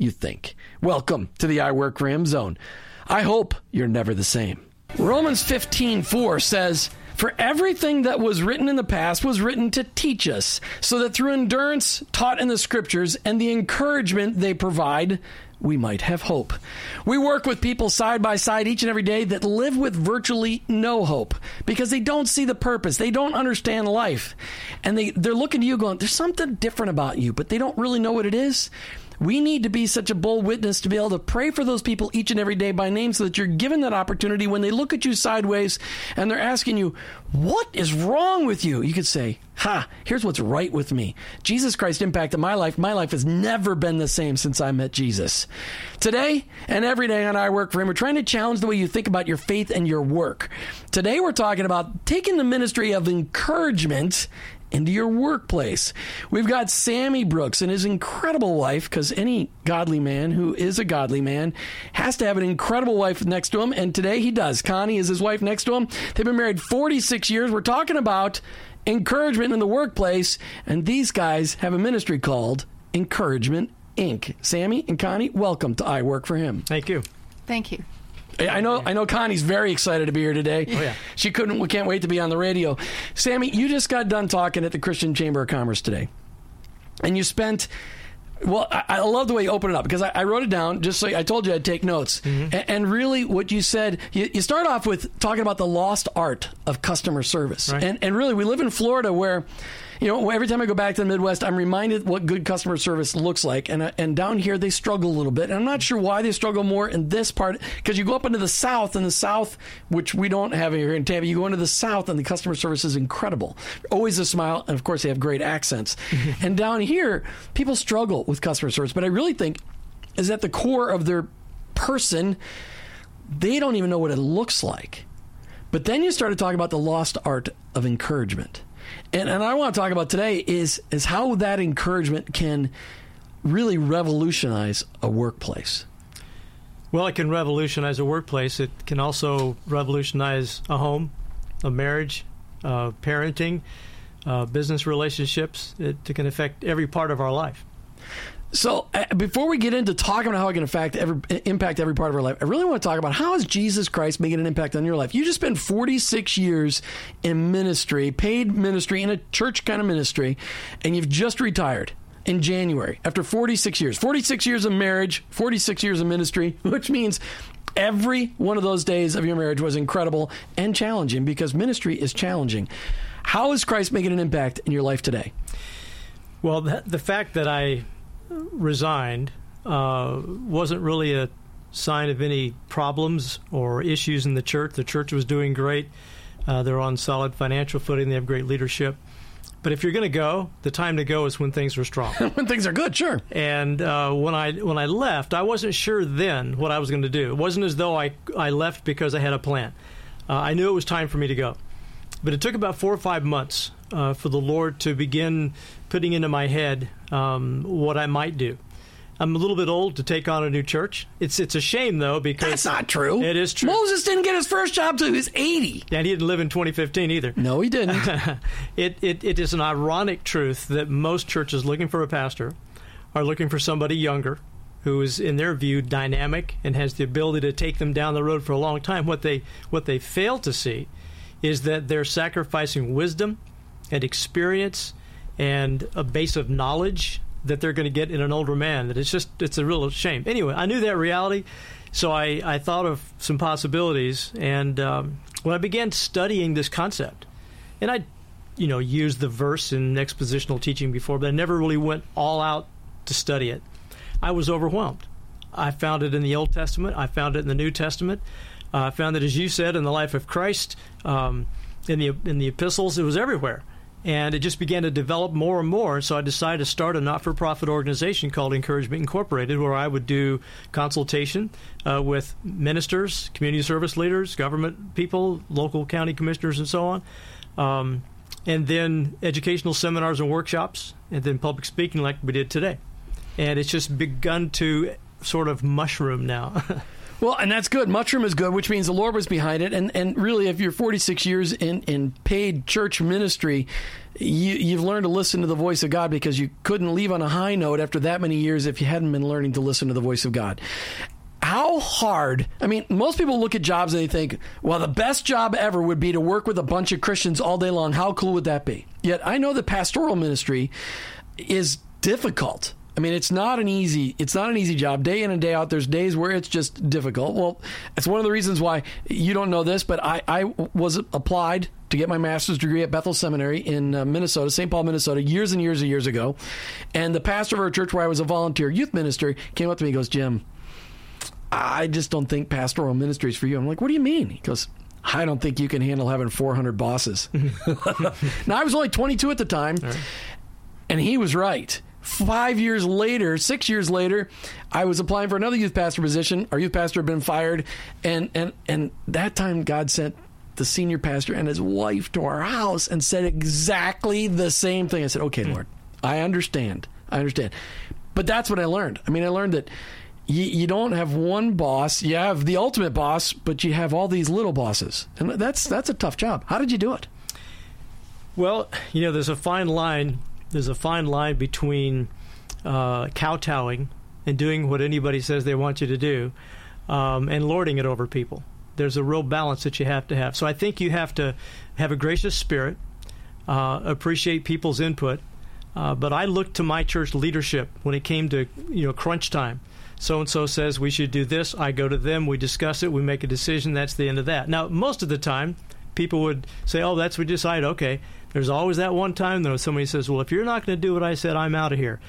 you think. Welcome to the I Work Ram zone. I hope you're never the same. Romans 15:4 says, "For everything that was written in the past was written to teach us, so that through endurance taught in the scriptures and the encouragement they provide, we might have hope. We work with people side by side each and every day that live with virtually no hope because they don't see the purpose. They don't understand life. And they, they're looking to you going, there's something different about you, but they don't really know what it is. We need to be such a bold witness to be able to pray for those people each and every day by name so that you're given that opportunity when they look at you sideways and they're asking you, What is wrong with you? You could say, Ha, here's what's right with me. Jesus Christ impacted my life. My life has never been the same since I met Jesus. Today and every day on I Work for Him, we're trying to challenge the way you think about your faith and your work. Today we're talking about taking the ministry of encouragement into your workplace. We've got Sammie Brooks and his incredible wife, because any godly man who is a godly man has to have an incredible wife next to him, and today he does. Connie is his wife next to him. They've been married 46 years. We're talking about encouragement in the workplace, and these guys have a ministry called Encouragement Inc. Sammie and Connie, welcome to I Work for Him. Thank you. Thank you. I know. I know. Connie's very excited to be here today. Oh, yeah. She couldn't. We can't wait to be on the radio. Sammie, you just got done talking at the Christian Chamber of Commerce today, and you spent. Well, I, I love the way you open it up because I, I wrote it down just so I told you I'd take notes. Mm-hmm. A- And, really, what you said, you, you start off with talking about the lost art of customer service. Right. And, and really, we live in Florida where, you know, every time I go back to the Midwest, I'm reminded what good customer service looks like. And, uh, and down here, they struggle a little bit. And I'm not sure why they struggle more in this part because you go up into the South, and the South, which we don't have here in Tampa, you go into the South, and the customer service is incredible. Always a smile. And of course, they have great accents. and down here, people struggle with customer service. But I really think is at the core of their person, they don't even know what it looks like. But then you started talking about the lost art of encouragement. And, and I want to talk about today is, is how that encouragement can really revolutionize a workplace. Well, it can revolutionize a workplace. It can also revolutionize a home, a marriage, uh, parenting, uh, business relationships. It, it can affect every part of our life. So, uh, before we get into talking about how it can affect every, impact every part of our life, I really want to talk about how is Jesus Christ making an impact on your life. You just spent 46 years in ministry, paid ministry, in a church kind of ministry, and you've just retired in January after 46 years. 46 years of marriage, 46 years of ministry, which means every one of those days of your marriage was incredible and challenging because ministry is challenging. How is Christ making an impact in your life today? Well, the, the fact that I resigned uh, wasn't really a sign of any problems or issues in the church. The church was doing great. Uh, they're on solid financial footing. They have great leadership. But if you're going to go, the time to go is when things are strong. when things are good, sure. And uh, when I when I left, I wasn't sure then what I was going to do. It wasn't as though I I left because I had a plan. Uh, I knew it was time for me to go. But it took about four or five months uh, for the Lord to begin putting into my head um, what I might do. I'm a little bit old to take on a new church. It's it's a shame though because That's not true. It is true. Moses didn't get his first job till he was 80. and he didn't live in 2015 either. No, he didn't. it, it, it is an ironic truth that most churches looking for a pastor are looking for somebody younger who is, in their view, dynamic and has the ability to take them down the road for a long time. What they what they fail to see is that they're sacrificing wisdom and experience and a base of knowledge that they're going to get in an older man. That it's just it's a real shame. Anyway, I knew that reality, so I, I thought of some possibilities, and um, when I began studying this concept, and I, you know, used the verse in expositional teaching before, but I never really went all out to study it. I was overwhelmed. I found it in the Old Testament. I found it in the New Testament. Uh, I found it, as you said, in the life of Christ, um, in the in the epistles. It was everywhere, and it just began to develop more and more. So I decided to start a not-for-profit organization called Encouragement Incorporated, where I would do consultation uh, with ministers, community service leaders, government people, local county commissioners, and so on. Um, and then educational seminars and workshops, and then public speaking like we did today. And it's just begun to sort of mushroom now. Well, and that's good. Mushroom is good, which means the Lord was behind it. And and really, if you're 46 years in, in paid church ministry, you, you've learned to listen to the voice of God because you couldn't leave on a high note after that many years if you hadn't been learning to listen to the voice of God. How hard? I mean, most people look at jobs and they think, well, the best job ever would be to work with a bunch of Christians all day long. How cool would that be? Yet I know that pastoral ministry is difficult. I mean, it's not an easy it's not an easy job. Day in and day out, there's days where it's just difficult. Well, it's one of the reasons why you don't know this, but I, I was applied to get my master's degree at Bethel Seminary in uh, Minnesota, St. Paul, Minnesota, years and years and years ago. And the pastor of our church, where I was a volunteer youth minister, came up to me and goes, Jim, I just don't think pastoral ministry is for you. I'm like, what do you mean? He goes, I don't think you can handle having 400 bosses. now, I was only 22 at the time, and he was right. Five years later, six years later, I was applying for another youth pastor position. Our youth pastor had been fired, and and and that time God sent the senior pastor and his wife to our house and said exactly the same thing. I said, "Okay, hmm. Lord, I understand. I understand." But that's what I learned. I mean, I learned that you, you don't have one boss. You have the ultimate boss, but you have all these little bosses, and that's that's a tough job. How did you do it? Well, you know, there's a fine line. There's a fine line between uh, kowtowing and doing what anybody says they want you to do, um, and lording it over people. There's a real balance that you have to have. So I think you have to have a gracious spirit, uh, appreciate people's input. Uh, but I looked to my church leadership when it came to you know crunch time. So and so says we should do this. I go to them. We discuss it. We make a decision. That's the end of that. Now, most of the time, people would say, "Oh, that's we decided." Okay. There's always that one time though somebody says, "Well, if you're not going to do what I said, I'm out of here."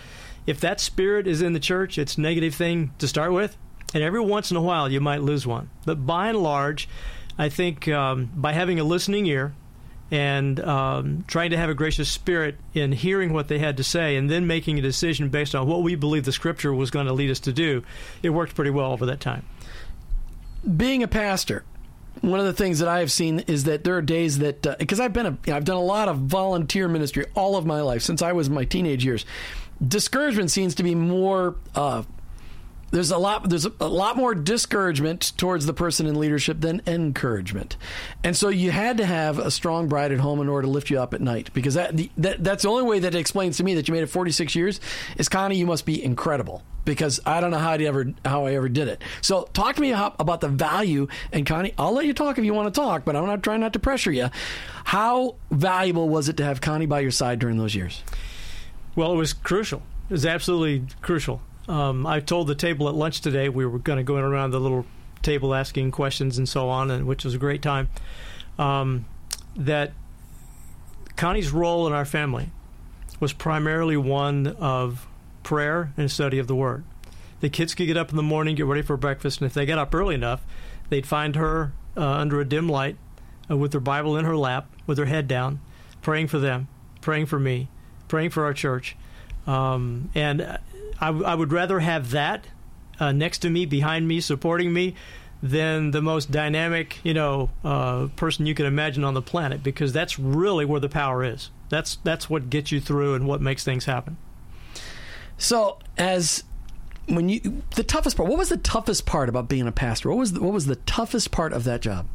If that spirit is in the church, it's a negative thing to start with, and every once in a while you might lose one. But by and large, I think um, by having a listening ear and um, trying to have a gracious spirit in hearing what they had to say and then making a decision based on what we believe the scripture was going to lead us to do, it worked pretty well over that time. being a pastor, one of the things that I have seen is that there are days that because I've been a, you know, I've done a lot of volunteer ministry all of my life since I was in my teenage years. Discouragement seems to be more uh, there's a lot there's a, lot more discouragement towards the person in leadership than encouragement and so you had to have a strong bride at home in order to lift you up at night because that, that that's the only way that it explains to me that you made it 46 years is Connie you must be incredible because I don't know how I ever how I ever did it so talk to me about the value and Connie I'll let you talk if you want to talk but I'm not trying not to pressure you how valuable was it to have Connie by your side during those years Well, it was crucial. It was absolutely crucial. Um, I told the table at lunch today we were going to go around the little table asking questions and so on, and which was a great time. Um, that Connie's role in our family was primarily one of prayer and study of the Word. The kids could get up in the morning, get ready for breakfast, and if they got up early enough, they'd find her uh, under a dim light uh, with her Bible in her lap, with her head down, praying for them, praying for me, praying for our church. Um, and uh, I, w- I would rather have that uh, next to me, behind me, supporting me, than the most dynamic, you know, uh, person you can imagine on the planet, because that's really where the power is. That's that's what gets you through and what makes things happen. So, as when you the toughest part, what was the toughest part about being a pastor? What was the, what was the toughest part of that job?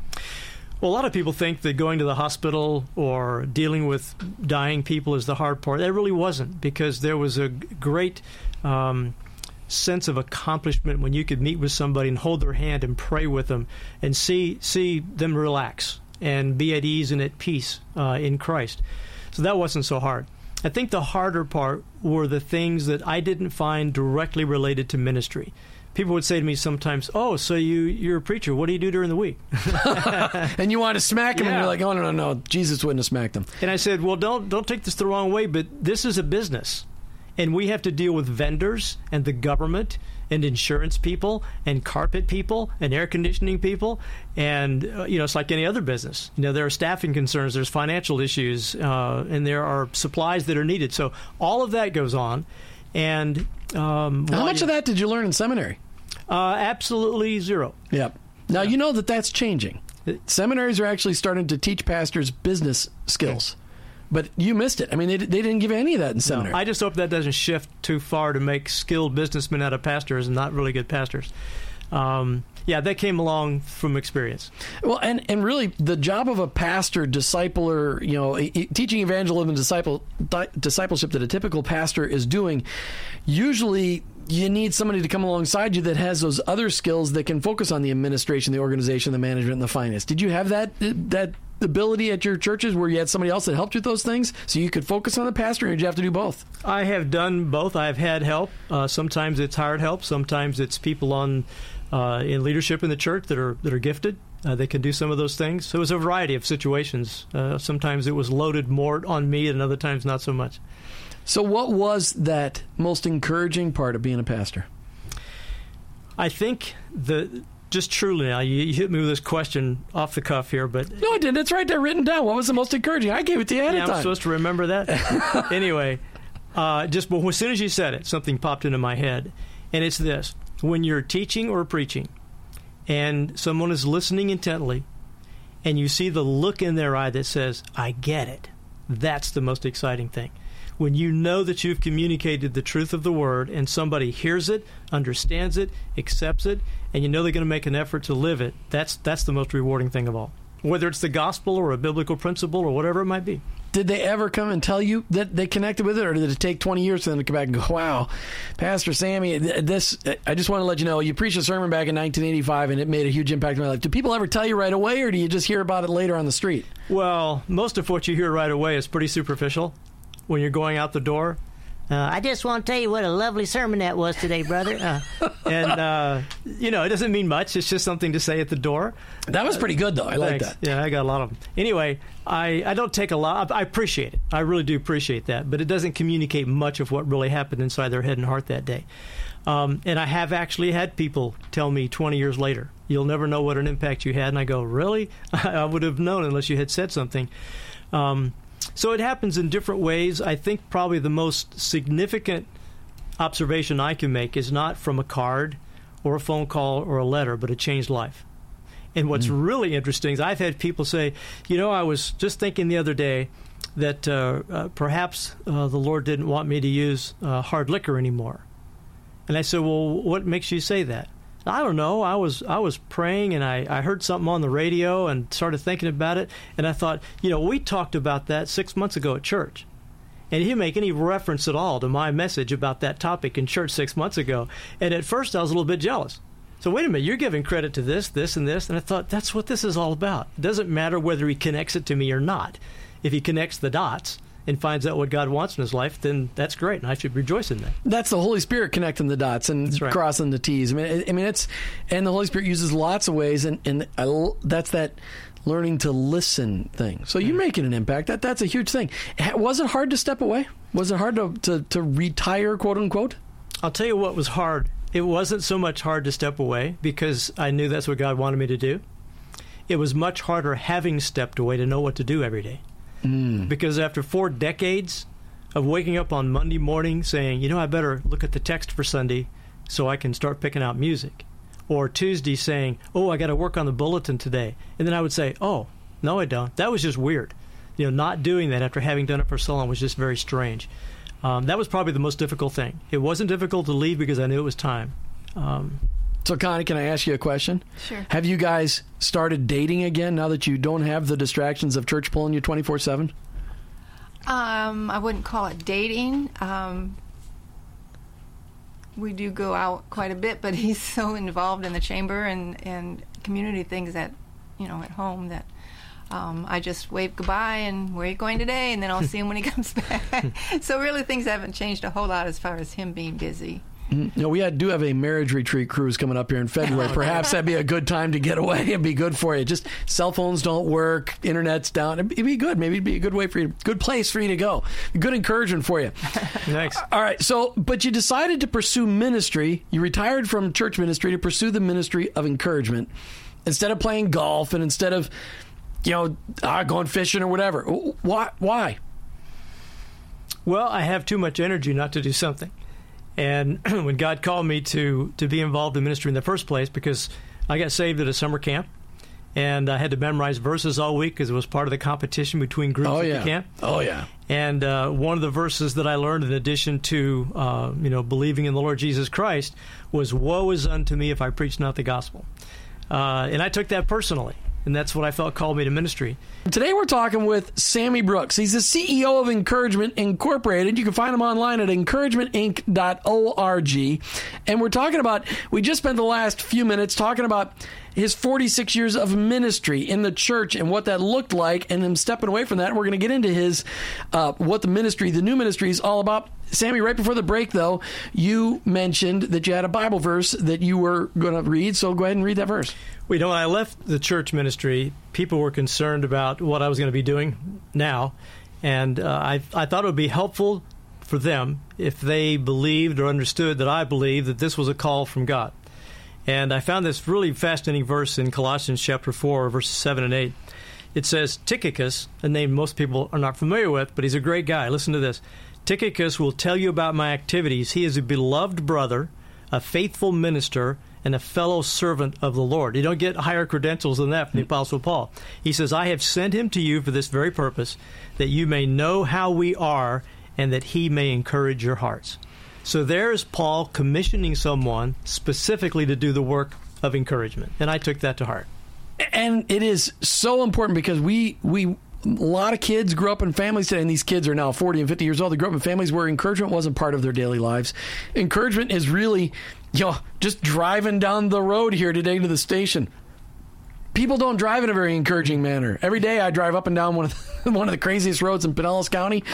Well, a lot of people think that going to the hospital or dealing with dying people is the hard part. That really wasn't because there was a great um, sense of accomplishment when you could meet with somebody and hold their hand and pray with them and see see them relax and be at ease and at peace uh, in Christ. So that wasn't so hard. I think the harder part were the things that I didn't find directly related to ministry. People would say to me sometimes, "Oh, so you you're a preacher? What do you do during the week?" And you want to smack him, and you're like, "Oh no, no, no! Jesus wouldn't have smacked him." And I said, "Well, don't don't take this the wrong way, but this is a business, and we have to deal with vendors and the government and insurance people and carpet people and air conditioning people, and uh, you know it's like any other business. You know there are staffing concerns, there's financial issues, uh, and there are supplies that are needed. So all of that goes on, and um, How much you- of that did you learn in seminary? Uh, absolutely zero. Yep. Now you know that that's changing. Seminaries are actually starting to teach pastors business skills, but you missed it. I mean, they, they didn't give any of that in seminary. I just hope that doesn't shift too far to make skilled businessmen out of pastors and not really good pastors. Um, yeah, that came along from experience. Well, and and really, the job of a pastor, discipler, you know, teaching evangelism, and disciple di- discipleship that a typical pastor is doing, usually you need somebody to come alongside you that has those other skills that can focus on the administration, the organization, the management, and the finance. Did you have that that ability at your churches where you had somebody else that helped you with those things, so you could focus on the pastor, or did you have to do both? I have done both. I've had help. Uh, sometimes it's hired help. Sometimes it's people on uh, in leadership in the church that are that are gifted. Uh, they can do some of those things. So it was a variety of situations. Uh, sometimes it was loaded more on me, and other times not so much. So, what was that most encouraging part of being a pastor? I think the just truly now you, you hit me with this question off the cuff here, but No, I didn't. It's right there written down. What was the most encouraging? I gave it to you ahead yeah, of I'm supposed to remember that. anyway, uh, just but as soon as you said it, something popped into my head, and it's this: when you're teaching or preaching, and someone is listening intently, and you see the look in their eye that says, "I get it," that's the most exciting thing. When you know that you've communicated the truth of the word, and somebody hears it, understands it, accepts it, and you know they're going to make an effort to live it, that's that's the most rewarding thing of all. Whether it's the gospel or a biblical principle or whatever it might be. Did they ever come and tell you that they connected with it, or did it take 20 years for them to come back and go, wow, Pastor Sammie, this, I just want to let you know, you preached a sermon back in 1985 and it made a huge impact in my life. Do people ever tell you right away, or do you just hear about it later on the street? Well, most of what you hear right away is pretty superficial when you're going out the door. Uh, I just want to tell you what a lovely sermon that was today, brother. Uh, and, uh, you know, it doesn't mean much. It's just something to say at the door. That was pretty good, though. I like that. Yeah, I got a lot of them. Anyway, I, I don't take a lot. I appreciate it. I really do appreciate that. But it doesn't communicate much of what really happened inside their head and heart that day. Um, and I have actually had people tell me 20 years later, you'll never know what an impact you had. And I go, really? I would have known unless you had said something. Um, so it happens in different ways. I think probably the most significant observation I can make is not from a card or a phone call or a letter, but a changed life. And what's really interesting is I've had people say, you know, I was just thinking the other day that uh, uh, perhaps uh, the Lord didn't want me to use uh, hard liquor anymore. And I said, Well, what makes you say that? I don't know. I was I was praying and I, I heard something on the radio and started thinking about it and I thought, you know, we talked about that six months ago at church. And he didn't make any reference at all to my message about that topic in church six months ago. And at first I was a little bit jealous. So wait a minute, you're giving credit to this, this, and this, and I thought that's what this is all about. It doesn't matter whether he connects it to me or not. If he connects the dots and finds out what God wants in his life, then that's great, and I should rejoice in that. That's the Holy Spirit connecting the dots and right. crossing the T's. I mean, I mean, it's and the Holy Spirit uses lots of ways, and and I that's that learning to listen thing. So you're mm. making an impact. That that's a huge thing. Was it hard to step away? Was it hard to to, to retire, quote unquote? I'll tell you what was hard. It wasn't so much hard to step away because I knew that's what God wanted me to do. It was much harder having stepped away to know what to do every day. Because after four decades of waking up on Monday morning saying, you know, I better look at the text for Sunday so I can start picking out music. Or Tuesday saying, oh, I got to work on the bulletin today. And then I would say, oh, no, I don't. That was just weird. You know, not doing that after having done it for so long was just very strange. Um, that was probably the most difficult thing. It wasn't difficult to leave because I knew it was time. Um, So Connie, can I ask you a question? Sure. Have you guys started dating again now that you don't have the distractions of church pulling you twenty four seven? Um, I wouldn't call it dating. Um, we do go out quite a bit, but he's so involved in the chamber and, and community things that, you know, at home that um, I just wave goodbye and where are you going today? And then I'll see him when he comes back. so really things haven't changed a whole lot as far as him being busy. No, we had, do have a marriage retreat cruise coming up here in February. Perhaps that'd be a good time to get away. It'd be good for you. Just cell phones don't work, internet's down. It'd be good. Maybe it'd be a good way for you, good place for you to go. Good encouragement for you. Thanks. All right. So, but you decided to pursue ministry. You retired from church ministry to pursue the ministry of encouragement instead of playing golf and instead of, you know, ah, going fishing or whatever. Why? Why? Well, I have too much energy not to do something. And when God called me to to be involved in ministry in the first place, because I got saved at a summer camp, and I had to memorize verses all week because it was part of the competition between groups Oh at yeah. the camp. Oh yeah. And uh, one of the verses that I learned, in addition to uh, you know believing in the Lord Jesus Christ, was "Woe is unto me if I preach not the gospel," uh, and I took that personally, and that's what I felt called me to ministry. Today we're talking with Sammie Brooks. He's the CEO of Encouragement Incorporated. You can find him online at encouragementinc.org. And we're talking about, we just spent the last few minutes talking about his 46 years of ministry in the church and what that looked like and him stepping away from that. We're going to get into his, uh, what the ministry, the new ministry is all about. Sammie, right before the break, though, you mentioned that you had a Bible verse that you were going to read. So go ahead and read that verse. Well, you know, when I left the church ministry, people were concerned about what I was going to be doing now, and uh, I, I thought it would be helpful for them if they believed or understood that I believed that this was a call from God. And I found this really fascinating verse in Colossians chapter 4, verses 7 and 8. It says, Tychicus, a name most people are not familiar with, but he's a great guy. Listen to this. Tychicus will tell you about my activities. He is a beloved brother, a faithful minister, and a fellow servant of the Lord. You don't get higher credentials than that from the mm. Apostle Paul. He says, I have sent him to you for this very purpose, that you may know how we are, and that he may encourage your hearts. So there's Paul commissioning someone specifically to do the work of encouragement. And I took that to heart. and it is so important because we we a lot of kids grew up in families today, and these kids are now 40 and 50 years old. They grew up in families where encouragement wasn't part of their daily lives. Encouragement is really, you know, just driving down the road here today to the station. People don't drive in a very encouraging manner. Every day I drive up and down one of the, one of the craziest roads in Pinellas County.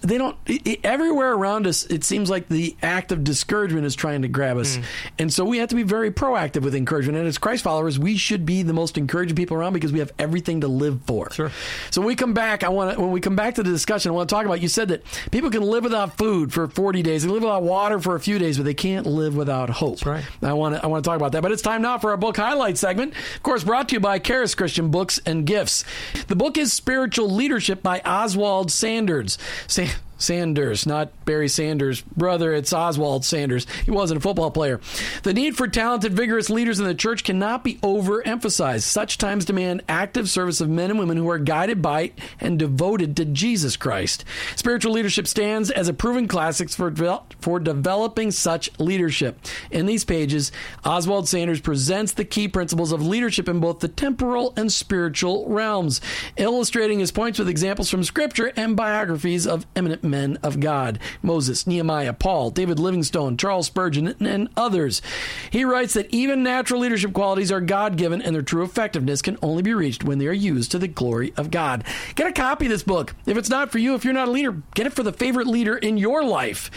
They don't it, everywhere around us. It seems like the act of discouragement is trying to grab us, mm. and so we have to be very proactive with encouragement. And as Christ followers, we should be the most encouraging people around because we have everything to live for. Sure. So when we come back, I want when we come back to the discussion, I want to talk about. You said that people can live without food for 40 days, they live without water for a few days, but they can't live without hope. right. I want to I want to talk about that. But it's time now for our book highlight segment. Of course, brought to you by Charis Christian Books and Gifts. The book is Spiritual Leadership by Oswald Sanders. Sa- Sanders, not Barry Sanders' brother. It's Oswald Sanders. He wasn't a football player. The need for talented, vigorous leaders in the church cannot be overemphasized. Such times demand active service of men and women who are guided by and devoted to Jesus Christ. Spiritual leadership stands as a proven classic for, for developing such leadership. In these pages, Oswald Sanders presents the key principles of leadership in both the temporal and spiritual realms, illustrating his points with examples from Scripture and biographies of eminent men of God Moses, Nehemiah, Paul, David Livingstone, Charles Spurgeon, and others. He writes that even natural leadership qualities are God given and their true effectiveness can only be reached when they are used to the glory of God. Get a copy of this book. If it's not for you, if you're not a leader, get it for the favorite leader in your life.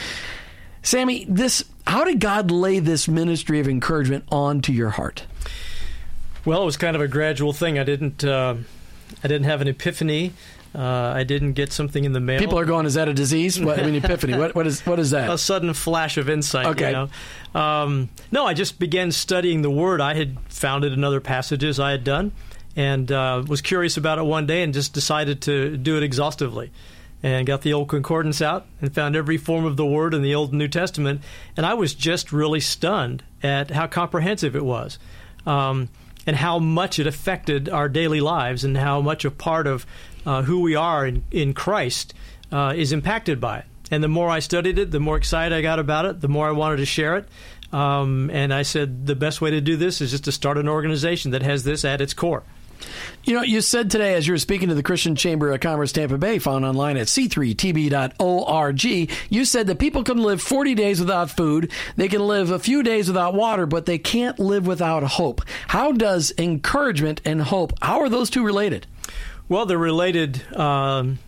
Sammie, this how did God lay this ministry of encouragement onto your heart? Well, it was kind of a gradual thing. I didn't. Uh, I didn't have an epiphany. Uh, I didn't get something in the mail. People are going, "Is that a disease?" What, I mean, epiphany. What, what is what is that? a sudden flash of insight. Okay. You know? um, no, I just began studying the Word. I had found it in other passages I had done, and uh, was curious about it one day, and just decided to do it exhaustively. And got the old concordance out and found every form of the Word in the Old and New Testament, and I was just really stunned at how comprehensive it was. Um, and how much it affected our daily lives, and how much a part of uh, who we are in, in Christ uh, is impacted by it. And the more I studied it, the more excited I got about it, the more I wanted to share it. Um, and I said the best way to do this is just to start an organization that has this at its core. You know, you said today as you were speaking to the Christian Chamber of Commerce Tampa Bay, found online at c3tb.org, you said that people can live 40 days without food, they can live a few days without water, but they can't live without hope. How does encouragement and hope, how are those two related? Well, they're related um,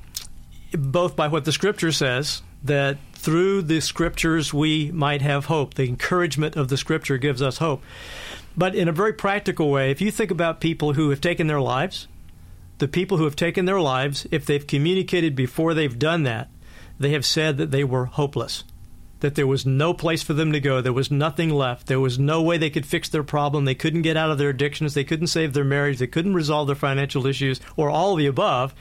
both by what the Scripture says, that through the Scriptures we might have hope. The encouragement of the Scripture gives us hope. But in a very practical way, if you think about people who have taken their lives, the people who have taken their lives, if they've communicated before they've done that, they have said that they were hopeless, that there was no place for them to go, there was nothing left, there was no way they could fix their problem, they couldn't get out of their addictions, they couldn't save their marriage, they couldn't resolve their financial issues, or all of the above.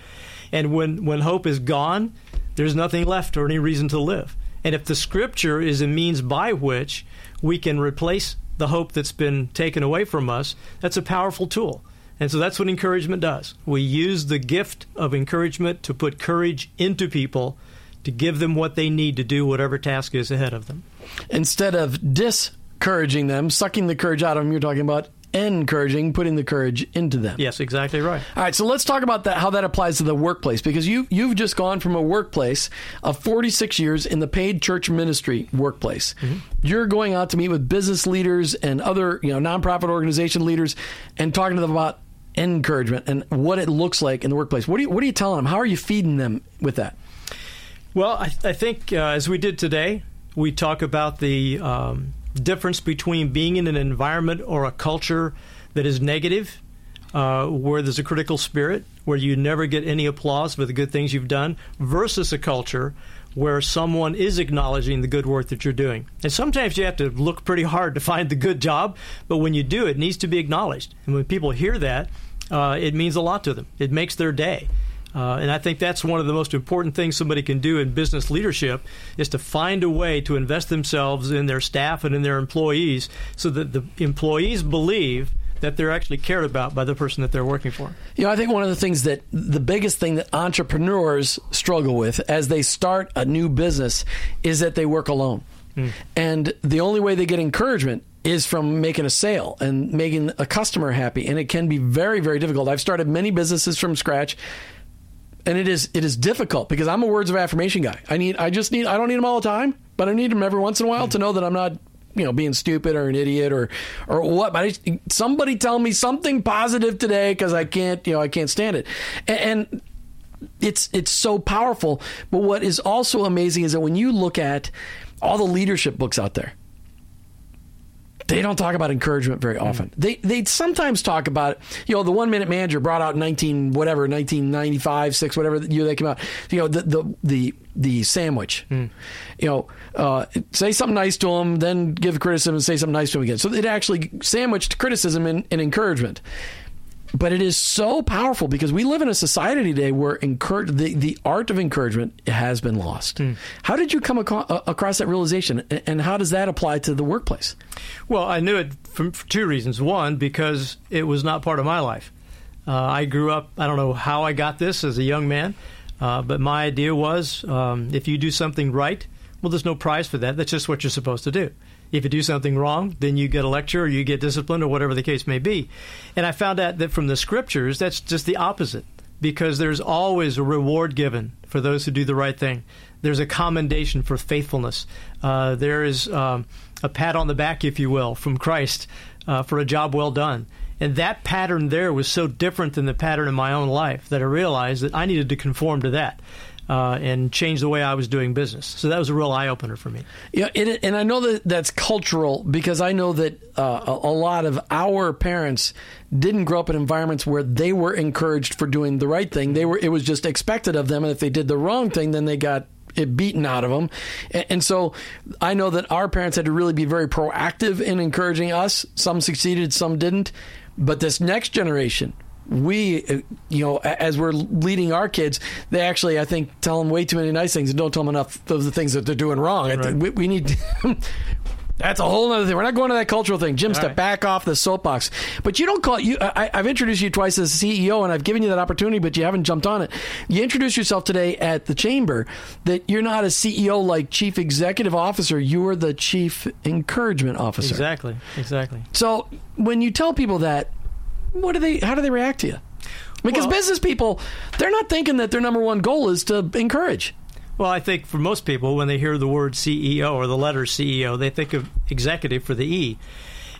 And when, when hope is gone, there's nothing left or any reason to live. And if the scripture is a means by which we can replace the hope that's been taken away from us, that's a powerful tool. And so that's what encouragement does. We use the gift of encouragement to put courage into people to give them what they need to do whatever task is ahead of them. Instead of discouraging them, sucking the courage out of them, you're talking about encouraging, putting the courage into them. Yes, exactly right. All right, so let's talk about that how that applies to the workplace because you you've just gone from a workplace of 46 years in the paid church ministry workplace. Mm-hmm. You're going out to meet with business leaders and other, you know, nonprofit organization leaders and talking to them about encouragement and what it looks like in the workplace. What do you what are you telling them? How are you feeding them with that? Well, I, I think uh, as we did today, we talk about the um, difference between being in an environment or a culture that is negative, uh, where there's a critical spirit, where you never get any applause for the good things you've done, versus a culture where someone is acknowledging the good work that you're doing. And sometimes you have to look pretty hard to find the good job, but when you do, it needs to be acknowledged. And when people hear that, uh, it means a lot to them. It makes their day. Uh, and I think that's one of the most important things somebody can do in business leadership is to find a way to invest themselves in their staff and in their employees so that the employees believe that they're actually cared about by the person that they're working for. You know, I think one of the things that the biggest thing that entrepreneurs struggle with as they start a new business is that they work alone. And the only way they get encouragement is from making a sale and making a customer happy. And it can be very, very difficult. I've started many businesses from scratch. And it is it is difficult because I'm a words of affirmation guy. I need I just need I don't need them all the time, but I need them every once in a while to know that I'm not you know being stupid or an idiot or or what. But I, somebody tell me something positive today because I can't you know I can't stand it. And, and it's it's so powerful. But what is also amazing is that when you look at all the leadership books out there, they don't talk about encouragement very often. They they sometimes talk about you know the one minute manager brought out nineteen whatever nineteen ninety five six whatever year they came out. You know the the the the sandwich. You know, uh, say something nice to them, then give criticism and say something nice to them again. So it actually sandwiched criticism and, and encouragement but it is so powerful because we live in a society today where encourage, the, the art of encouragement has been lost. How did you come aco- uh, across that realization, and how does that apply to the workplace? Well, I knew it from, for two reasons. One, because it was not part of my life. Uh, I grew up, I don't know how I got this as a young man, uh, but my idea was um, if you do something right, well, there's no prize for that. That's just what you're supposed to do. If you do something wrong, then you get a lecture or you get disciplined or whatever the case may be. And I found out that from the scriptures, that's just the opposite because there's always a reward given for those who do the right thing. There's a commendation for faithfulness. Uh, there is um, a pat on the back, if you will, from Christ uh, for a job well done. And that pattern there was so different than the pattern in my own life that I realized that I needed to conform to that. Uh, and change the way I was doing business. So that was a real eye opener for me. Yeah, and, and I know that that's cultural because I know that uh, a, a lot of our parents didn't grow up in environments where they were encouraged for doing the right thing. They were it was just expected of them, and if they did the wrong thing, then they got it beaten out of them. And so I know that our parents had to really be very proactive in encouraging us. Some succeeded, some didn't. But this next generation, we, uh, you know, as we're leading our kids, they actually, I think, tell them way too many nice things and don't tell them enough of the things that they're doing wrong. Think we, we need. That's a whole other thing. We're not going to that cultural thing. Jim, step right. back off the soapbox. But you don't call you. I, I've introduced you twice as CEO, and I've given you that opportunity, but you haven't jumped on it. You introduced yourself today at the chamber that you're not a CEO like chief executive officer. You are the chief encouragement officer. Exactly. Exactly. So when you tell people that, what do they? How do they react to you? Because Well- business people, they're not thinking that their number one goal is to encourage. Well, I think for most people, when they hear the word CEO or the letter CEO, they think of executive for the E.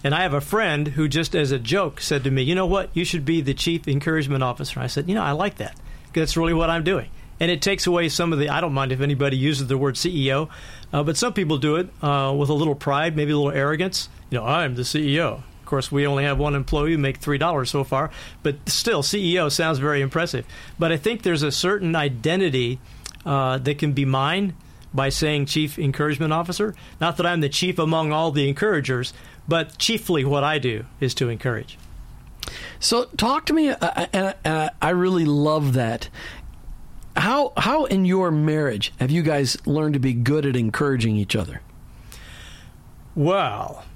And I have a friend who, just as a joke, said to me, You know what? You should be the chief encouragement officer. I said, You know, I like that. That's really what I'm doing. And it takes away some of the, I don't mind if anybody uses the word CEO, uh, but some people do it uh, with a little pride, maybe a little arrogance. You know, I'm the CEO. Of course, we only have one employee, make three dollars so far, but still, CEO sounds very impressive. But I think there's a certain identity uh, that can be mine by saying Chief Encouragement Officer. Not that I'm the chief among all the encouragers, but chiefly what I do is to encourage. So talk to me, uh, and, and I really love that. How how in your marriage have you guys learned to be good at encouraging each other? Well,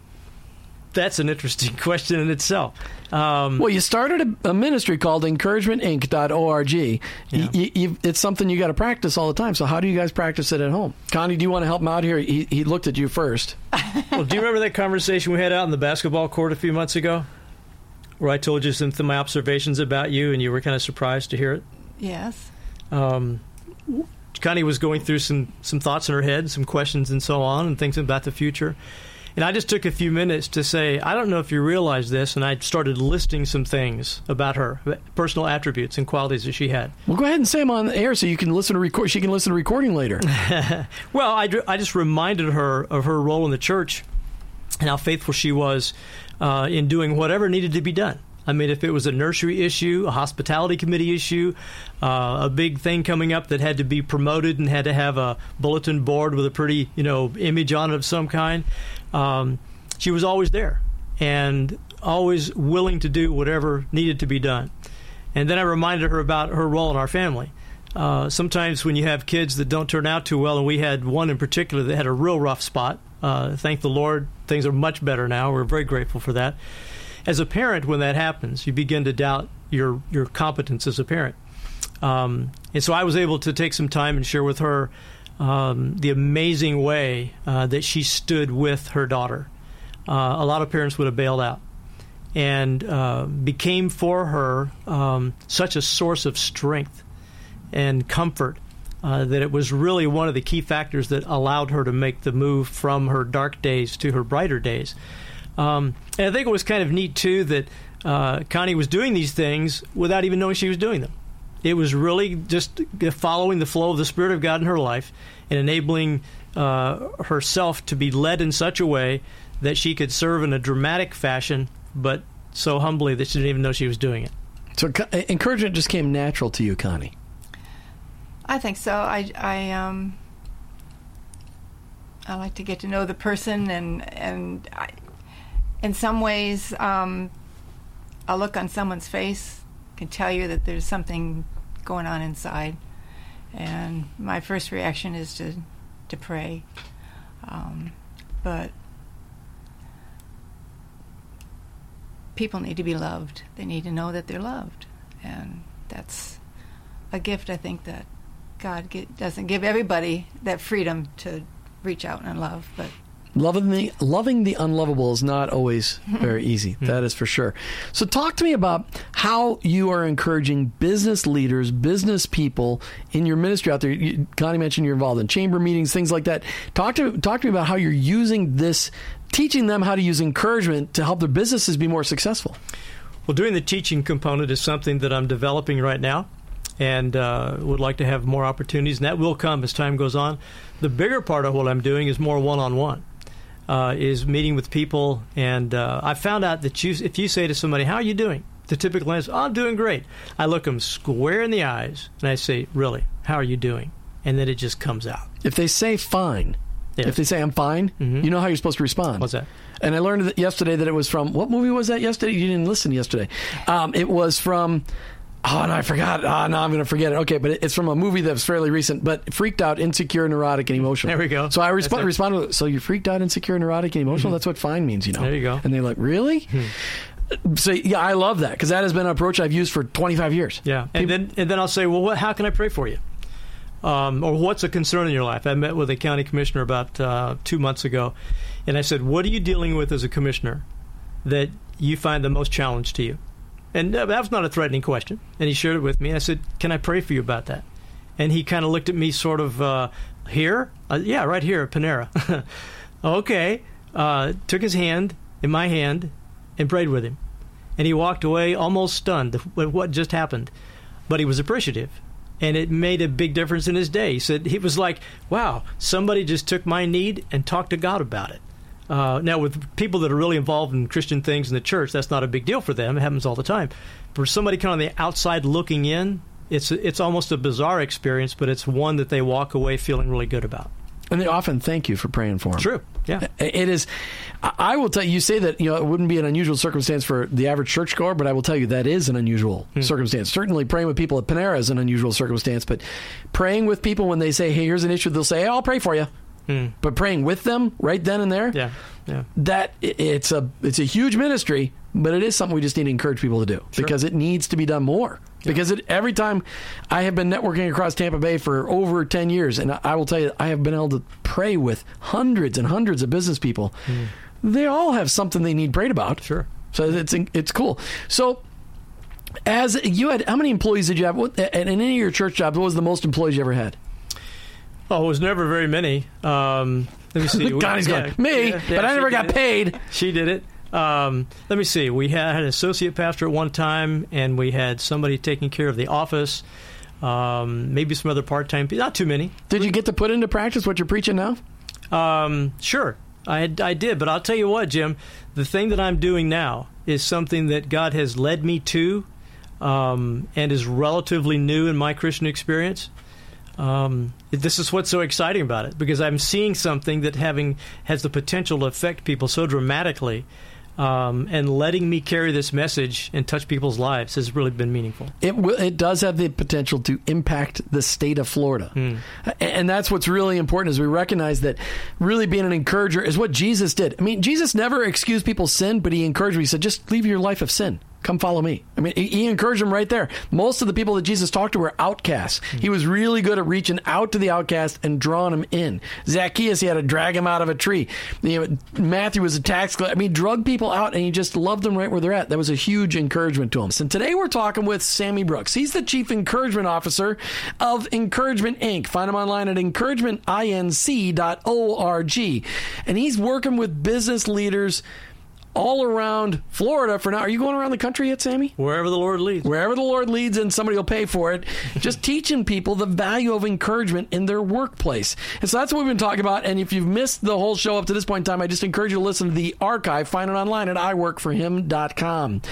that's an interesting question in itself. Um, Well, you started a, a ministry called encouragementinc.org. Y- Yeah. y- you- it's something you got to practice all the time. So how do you guys practice it at home? Connie, do you want to help him out here? He, he looked at you first. well, do you remember that conversation we had out in the basketball court a few months ago, where I told you some of my observations about you, and you were kind of surprised to hear it? Yes. um, Connie was going through some some thoughts in her head, some questions and so on, and things about the future. And I just took a few minutes to say, I don't know if you realize this, and I started listing some things about her, personal attributes and qualities that she had. Well, go ahead and say them on the air so you can listen to record. She can listen to recording later. Well, I, I just reminded her of her role in the church and how faithful she was uh, in doing whatever needed to be done. I mean, if it was a nursery issue, a hospitality committee issue, uh, a big thing coming up that had to be promoted and had to have a bulletin board with a pretty, you know, image on it of some kind, um, she was always there and always willing to do whatever needed to be done. And then I reminded her about her role in our family. Uh, sometimes when you have kids that don't turn out too well, and we had one in particular that had a real rough spot. Uh, thank the Lord, things are much better now. We're very grateful for that. As a parent, when that happens, you begin to doubt your your competence as a parent. Um, and so I was able to take some time and share with her um, the amazing way uh, that she stood with her daughter. Uh, a lot of parents would have bailed out and uh, became for her um, such a source of strength and comfort uh, that it was really one of the key factors that allowed her to make the move from her dark days to her brighter days. Um, and I think it was kind of neat too that uh, Connie was doing these things without even knowing she was doing them. It was really just following the flow of the Spirit of God in her life and enabling uh, herself to be led in such a way that she could serve in a dramatic fashion, but so humbly that she didn't even know she was doing it. So co- encouragement just came natural to you, Connie. I think so. I, I, um, I like to get to know the person, and and I, in some ways, um, a look on someone's face can tell you that there's something going on inside. And my first reaction is to to pray, um, but people need to be loved. They need to know that they're loved, and that's a gift I think that God get, doesn't give everybody that freedom to reach out and love, but Loving the loving the unlovable is not always very easy. That is for sure. So talk to me about how you are encouraging business leaders, business people in your ministry out there. You, Connie mentioned you're involved in chamber meetings, things like that. Talk to talk to me about how you're using this, teaching them how to use encouragement to help their businesses be more successful. Well, doing the teaching component is something that I'm developing right now and uh, would like to have more opportunities, and that will come as time goes on. The bigger part of what I'm doing is more one on one. Uh, is meeting with people, and uh, I found out that you, if you say to somebody, "How are you doing?" the typical answer, "Oh, I'm doing great." I look them square in the eyes and I say, "Really? How are you doing?" And then it just comes out. If they say fine, Yes. if they say I'm fine, you know how you're supposed to respond. What's that? And I learned that yesterday that it was from what movie was that yesterday? You didn't listen yesterday. Um, it was from. Oh no, I forgot. Oh no, I'm going to forget it. Okay, but it's from a movie that was fairly recent. But freaked out, insecure, neurotic, and emotional. There we go. So I resp- That's responded. So you're freaked out, insecure, neurotic, and emotional. That's what fine means, you know. There you go. And they're like, really? So yeah, I love that because that has been an approach I've used for 25 years. Yeah, and then and then I'll say, well, what, how can I pray for you? Um, or what's a concern in your life? I met with a county commissioner about uh, two months ago, and I said, what are you dealing with as a commissioner that you find the most challenge to you? And uh, that was not a threatening question, and he shared it with me. I said, can I pray for you about that? And he kind of looked at me, sort of, uh, here, uh, yeah, right here at Panera. okay, uh, took his hand in my hand and prayed with him and he walked away almost stunned with what just happened. But he was appreciative, and it made a big difference in his day. He said he was like, "Wow, somebody just took my need and talked to God about it." Uh, now, with people that are really involved in Christian things in the church, that's not a big deal for them. It happens all the time. For somebody kind of on the outside looking in, it's it's almost a bizarre experience, but it's one that they walk away feeling really good about. And they often thank you for praying for them. True. Yeah. It is. I will tell you. You say that you know it wouldn't be an unusual circumstance for the average churchgoer, but I will tell you that is an unusual circumstance. Certainly, praying with people at Panera is an unusual circumstance, but praying with people when they say, "Hey, here's an issue," they'll say, hey, "I'll pray for you." Hmm. But praying with them right then and there, Yeah. Yeah. that it's a it's a huge ministry, but it is something we just need to encourage people to do because it needs to be done more. Because it, every time I have been networking across Tampa Bay for over ten years, and I, will tell you, I have been able to pray with hundreds and hundreds of business people. Hmm. They all have something they need prayed about. Sure. So it's it's cool. So. As you had, how many employees did you have? What, at any of your church jobs, what was the most employees you ever had? Oh, it was never very many. Um, let me see. Connie's yeah, going, me, yeah, yeah, but I never got it. paid. She did it. Um, let me see. We had an associate pastor at one time, and we had somebody taking care of the office. Um, maybe some other part-time. people. Not too many. Did you get to put into practice what you're preaching now? Um, sure, I, I did. But I'll tell you what, Jim. The thing that I'm doing now is something that God has led me to, um, and is relatively new in my Christian experience. Um, this is what's so exciting about it because I'm seeing something that having has the potential to affect people so dramatically, um, and letting me carry this message and touch people's lives has really been meaningful. It will, it does have the potential to impact the state of Florida, A- and that's what's really important. Is we recognize that really being an encourager is what Jesus did. I mean, Jesus never excused people's sin, but he encouraged them. He said, "Just leave your life of sin." Come follow me. I mean, he- encouraged them right there. Most of the people that Jesus talked to were outcasts. Hmm. He was really good at reaching out to the outcast and drawing them in. Zacchaeus, he had to drag him out of a tree. You know, Matthew was a tax collector. I mean, drug people out, and he just loved them right where they're at. That was a huge encouragement to him. And today we're talking with Sammie Brooks. He's the chief encouragement officer of Encouragement Inc. Find him online at encouragementinc.org. And he's working with business leaders all around Florida for now. Are you going around the country yet, Sammie? Wherever the Lord leads. Wherever the Lord leads and somebody will pay for it, just teaching people the value of encouragement in their workplace. And so that's what we've been talking about. And if you've missed the whole show up to this point in time, I just encourage you to listen to the archive. Find it online at iworkforhim.com.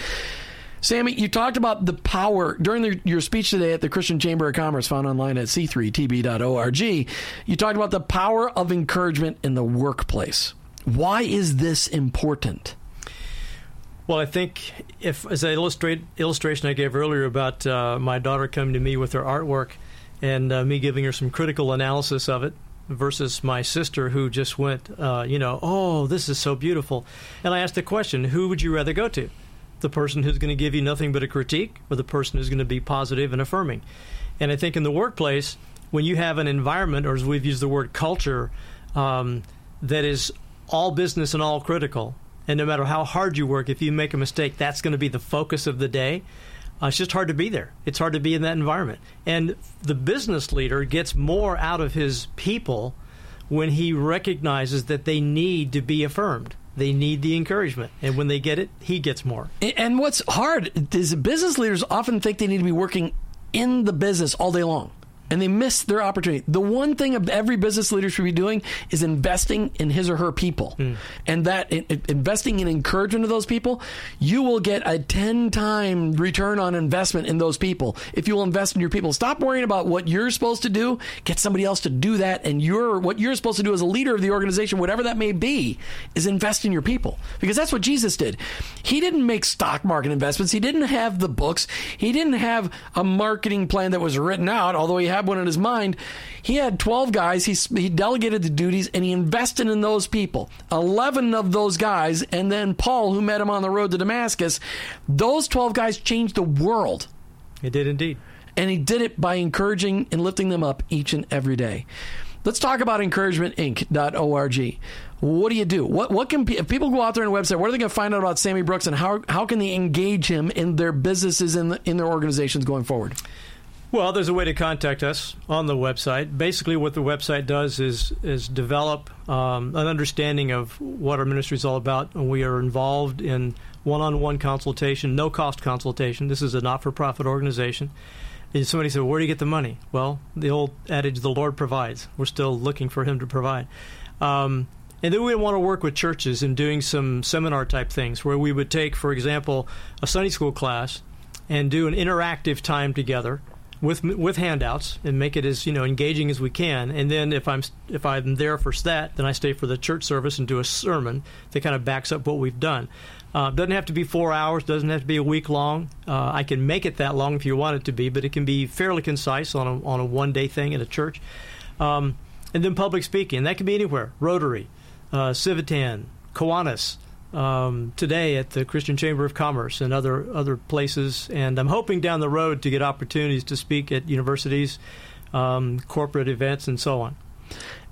Sammie, you talked about the power during the, your speech today at the Christian Chamber of Commerce, found online at c3tb.org. You talked about the power of encouragement in the workplace. Why is this important? Well, I think if, as an illustrate illustration I gave earlier about uh, my daughter coming to me with her artwork, and uh, me giving her some critical analysis of it, versus my sister who just went, uh, you know, oh, this is so beautiful, and I asked the question, who would you rather go to? The person who's going to give you nothing but a critique, or the person who's going to be positive and affirming? And I think in the workplace, when you have an environment, or as we've used the word culture, um, that is all business and all critical, and no matter how hard you work, if you make a mistake, that's going to be the focus of the day. Uh, it's just hard to be there. It's hard to be in that environment. And the business leader gets more out of his people when he recognizes that they need to be affirmed. They need the encouragement. And when they get it, he gets more. And what's hard is business leaders often think they need to be working in the business all day long. And they miss their opportunity. The one thing every business leader should be doing is investing in his or her people, mm. and that investing in encouragement of those people, you will get a ten time return on investment in those people if you will invest in your people. Stop worrying about what you're supposed to do. Get somebody else to do that, and you're what you're supposed to do as a leader of the organization, whatever that may be, is invest in your people because that's what Jesus did. He didn't make stock market investments. He didn't have the books. He didn't have a marketing plan that was written out, although he had one in his mind. He had 12 guys. He, he delegated the duties and he invested in those people. 11 of those guys, and then Paul, who met him on the road to Damascus, those 12 guys changed the world. It did indeed. And he did it by encouraging and lifting them up each and every day. Let's talk about encouragementinc.org. What do you do? What what can if people go out there on the website? What are they going to find out about Sammie Brooks, and how how can they engage him in their businesses in the, in their organizations going forward? Well, there's a way to contact us on the website. Basically, what the website does is is develop um, an understanding of what our ministry is all about, we are involved in one-on-one consultation, no-cost consultation. This is a not-for-profit organization. And somebody said, "Where do you get the money?" Well, the old adage, "The Lord provides." We're still looking for Him to provide. Um, and then we want to work with churches in doing some seminar type things where we would take, for example, a Sunday school class and do an interactive time together with with handouts and make it as you know engaging as we can. And then if I'm if I'm there for that, then I stay for the church service and do a sermon that kind of backs up what we've done. Uh, doesn't have to be four hours. Doesn't have to be a week long. Uh, I can make it that long if you want it to be, but it can be fairly concise on a on a one day thing at a church. Um, and then public speaking. That can be anywhere. Rotary, uh, Civitan, Kiwanis um, today at the Christian Chamber of Commerce and other other places. And I'm hoping down the road to get opportunities to speak at universities, um, corporate events, and so on.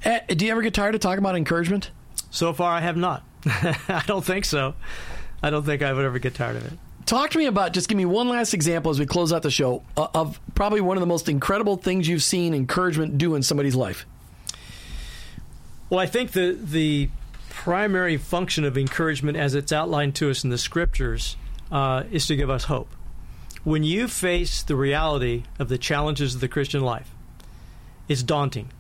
Uh, do you ever get tired of talking about encouragement? So far, I have not. I don't think so. I don't think I would ever get tired of it. Talk to me about just give me one last example as we close out the show uh, of probably one of the most incredible things you've seen encouragement do in somebody's life. Well, I think the the primary function of encouragement, as it's outlined to us in the scriptures, uh, is to give us hope. When you face the reality of the challenges of the Christian life, it's daunting.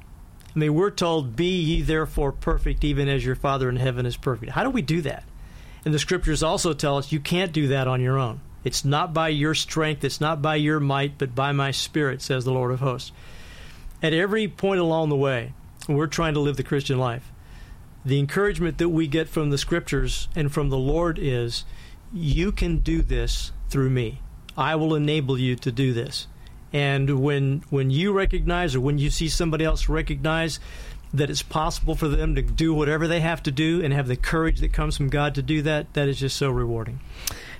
I mean, we're told, Be ye therefore perfect, even as your Father in heaven is perfect. How do we do that? And the scriptures also tell us you can't do that on your own. It's not by your strength, it's not by your might, but by my Spirit, says the Lord of hosts. At every point along the way, we're trying to live the Christian life the encouragement that we get from the scriptures and from the Lord is you can do this through me. I will enable you to do this. And when when you recognize or when you see somebody else recognize that it's possible for them to do whatever they have to do and have the courage that comes from God to do that, that is just so rewarding.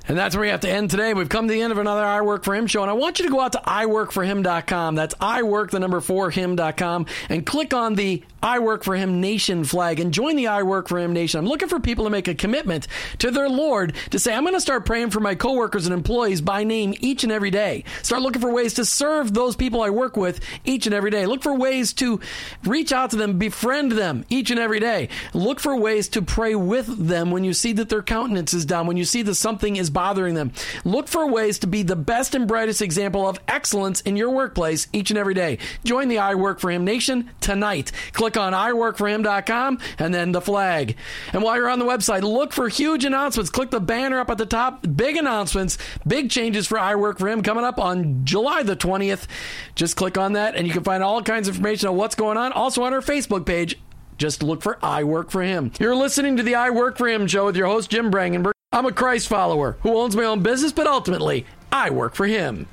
And that's where we have to end today. We've come to the end of another I Work for Him show. And I want you to go out to iworkforhim.com. That's iwork, the number four, him.com, and click on the I Work for Him Nation flag and join the I Work for Him Nation. I'm looking for people to make a commitment to their Lord to say, I'm going to start praying for my coworkers and employees by name each and every day. Start looking for ways to serve those people I work with each and every day. Look for ways to reach out to them, befriend them each and every day. Look for ways to pray with them when you see that their countenance is down, when you see that something is bothering them. Look for ways to be the best and brightest example of excellence in your workplace each and every day. Join the I Work for Him Nation tonight. Click on iworkforhim.com and then the flag. And while you're on the website, look for huge announcements. Click the banner up at the top. Big announcements, big changes for I Work for Him coming up on July the 20th. Just click on that and you can find all kinds of information on what's going on. Also on our Facebook page, just look for I Work for Him. You're listening to the I Work for Him show with your host, Jim Brangenberg. I'm a Christ follower who owns my own business, but ultimately, I work for Him.